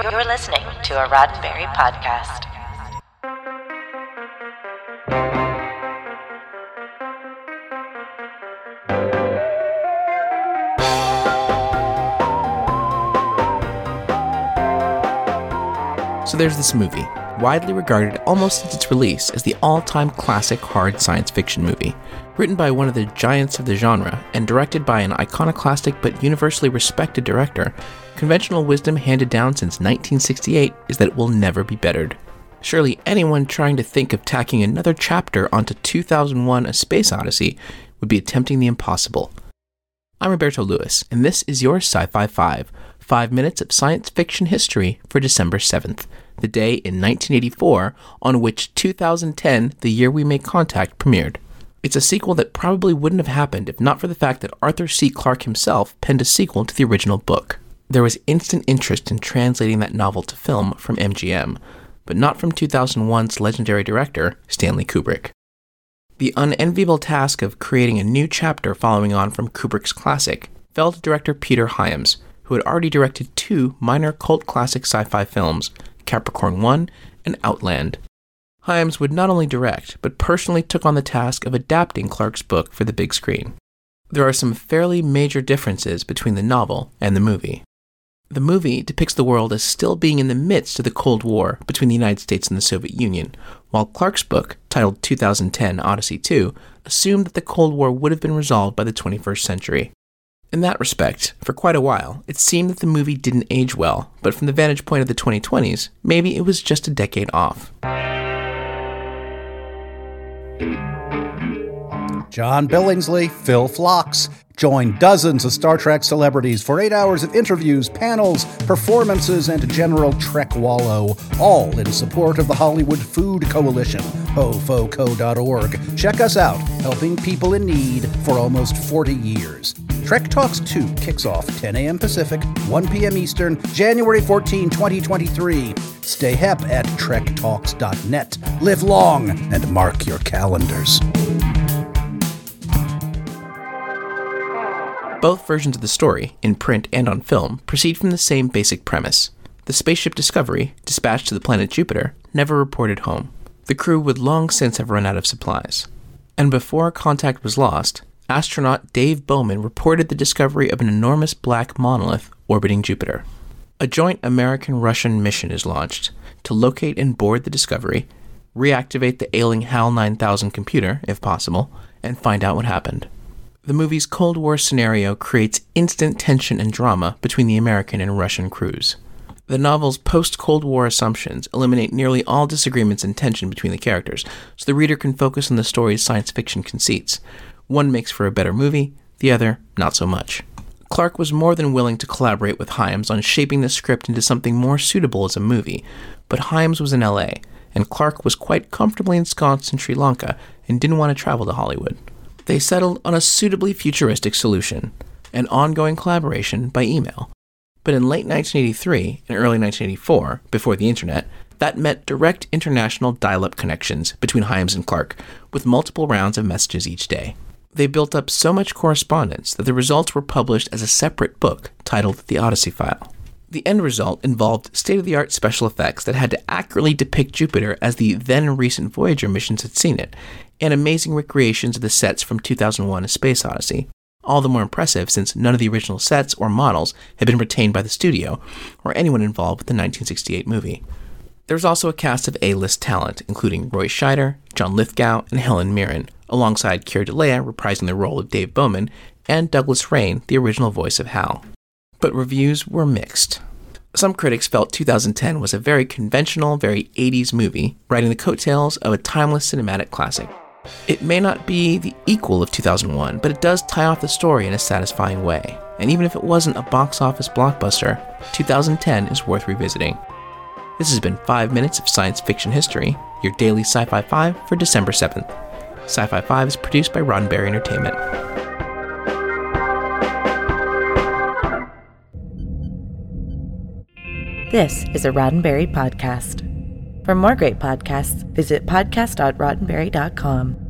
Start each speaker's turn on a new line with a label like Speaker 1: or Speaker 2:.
Speaker 1: You're listening to a Roddenberry podcast.
Speaker 2: So there's this movie, widely regarded almost since its release as the all time classic hard science fiction movie. Written by one of the giants of the genre and directed by an iconoclastic but universally respected director, conventional wisdom handed down since 1968 is that it will never be bettered. Surely anyone trying to think of tacking another chapter onto 2001 A Space Odyssey would be attempting the impossible. I'm Roberto Lewis, and this is your Sci Fi 5, five minutes of science fiction history for December 7th, the day in 1984 on which 2010, the year we made contact, premiered. It's a sequel that probably wouldn't have happened if not for the fact that Arthur C. Clarke himself penned a sequel to the original book. There was instant interest in translating that novel to film from MGM, but not from 2001's legendary director, Stanley Kubrick. The unenviable task of creating a new chapter following on from Kubrick's classic fell to director Peter Hyams, who had already directed two minor cult classic sci fi films, Capricorn 1 and Outland. Hyams would not only direct, but personally took on the task of adapting Clarke's book for the big screen. There are some fairly major differences between the novel and the movie. The movie depicts the world as still being in the midst of the Cold War between the United States and the Soviet Union, while Clarke's book, titled 2010 Odyssey 2, assumed that the Cold War would have been resolved by the 21st century. In that respect, for quite a while, it seemed that the movie didn't age well, but from the vantage point of the 2020s, maybe it was just a decade off.
Speaker 3: John Billingsley, Phil Phlox. Join dozens of Star Trek celebrities for eight hours of interviews, panels, performances, and general Trek wallow, all in support of the Hollywood Food Coalition, hofoco.org. Check us out, helping people in need for almost 40 years. Trek Talks 2 kicks off 10 a.m. Pacific, 1 p.m. Eastern, January 14, 2023. Stay hep at trektalks.net. Live long and mark your calendars.
Speaker 2: Both versions of the story, in print and on film, proceed from the same basic premise. The spaceship Discovery, dispatched to the planet Jupiter, never reported home. The crew would long since have run out of supplies. And before contact was lost, astronaut Dave Bowman reported the discovery of an enormous black monolith orbiting Jupiter. A joint American Russian mission is launched to locate and board the Discovery, reactivate the ailing HAL 9000 computer, if possible, and find out what happened. The movie's Cold War scenario creates instant tension and drama between the American and Russian crews. The novel's post Cold War assumptions eliminate nearly all disagreements and tension between the characters, so the reader can focus on the story's science fiction conceits. One makes for a better movie, the other, not so much. Clarke was more than willing to collaborate with Hyams on shaping the script into something more suitable as a movie, but Hyams was in LA, and Clarke was quite comfortably ensconced in Sri Lanka and didn't want to travel to Hollywood they settled on a suitably futuristic solution an ongoing collaboration by email. But in late 1983 and early 1984, before the internet, that meant direct international dial up connections between Hyams and Clarke, with multiple rounds of messages each day. They built up so much correspondence that the results were published as a separate book titled The Odyssey File. The end result involved state of the art special effects that had to accurately depict Jupiter as the then recent Voyager missions had seen it, and amazing recreations of the sets from 2001 A Space Odyssey. All the more impressive since none of the original sets or models had been retained by the studio or anyone involved with the 1968 movie. There was also a cast of A list talent, including Roy Scheider, John Lithgow, and Helen Mirren, alongside Keir Dullea reprising the role of Dave Bowman, and Douglas Rain, the original voice of Hal. But reviews were mixed. Some critics felt 2010 was a very conventional, very 80s movie, riding the coattails of a timeless cinematic classic. It may not be the equal of 2001, but it does tie off the story in a satisfying way. And even if it wasn't a box office blockbuster, 2010 is worth revisiting. This has been 5 minutes of science fiction history, your daily Sci Fi 5 for December 7th. Sci Fi 5 is produced by Roddenberry Entertainment.
Speaker 1: This is a Roddenberry podcast. For more great podcasts, visit podcast.roddenberry.com.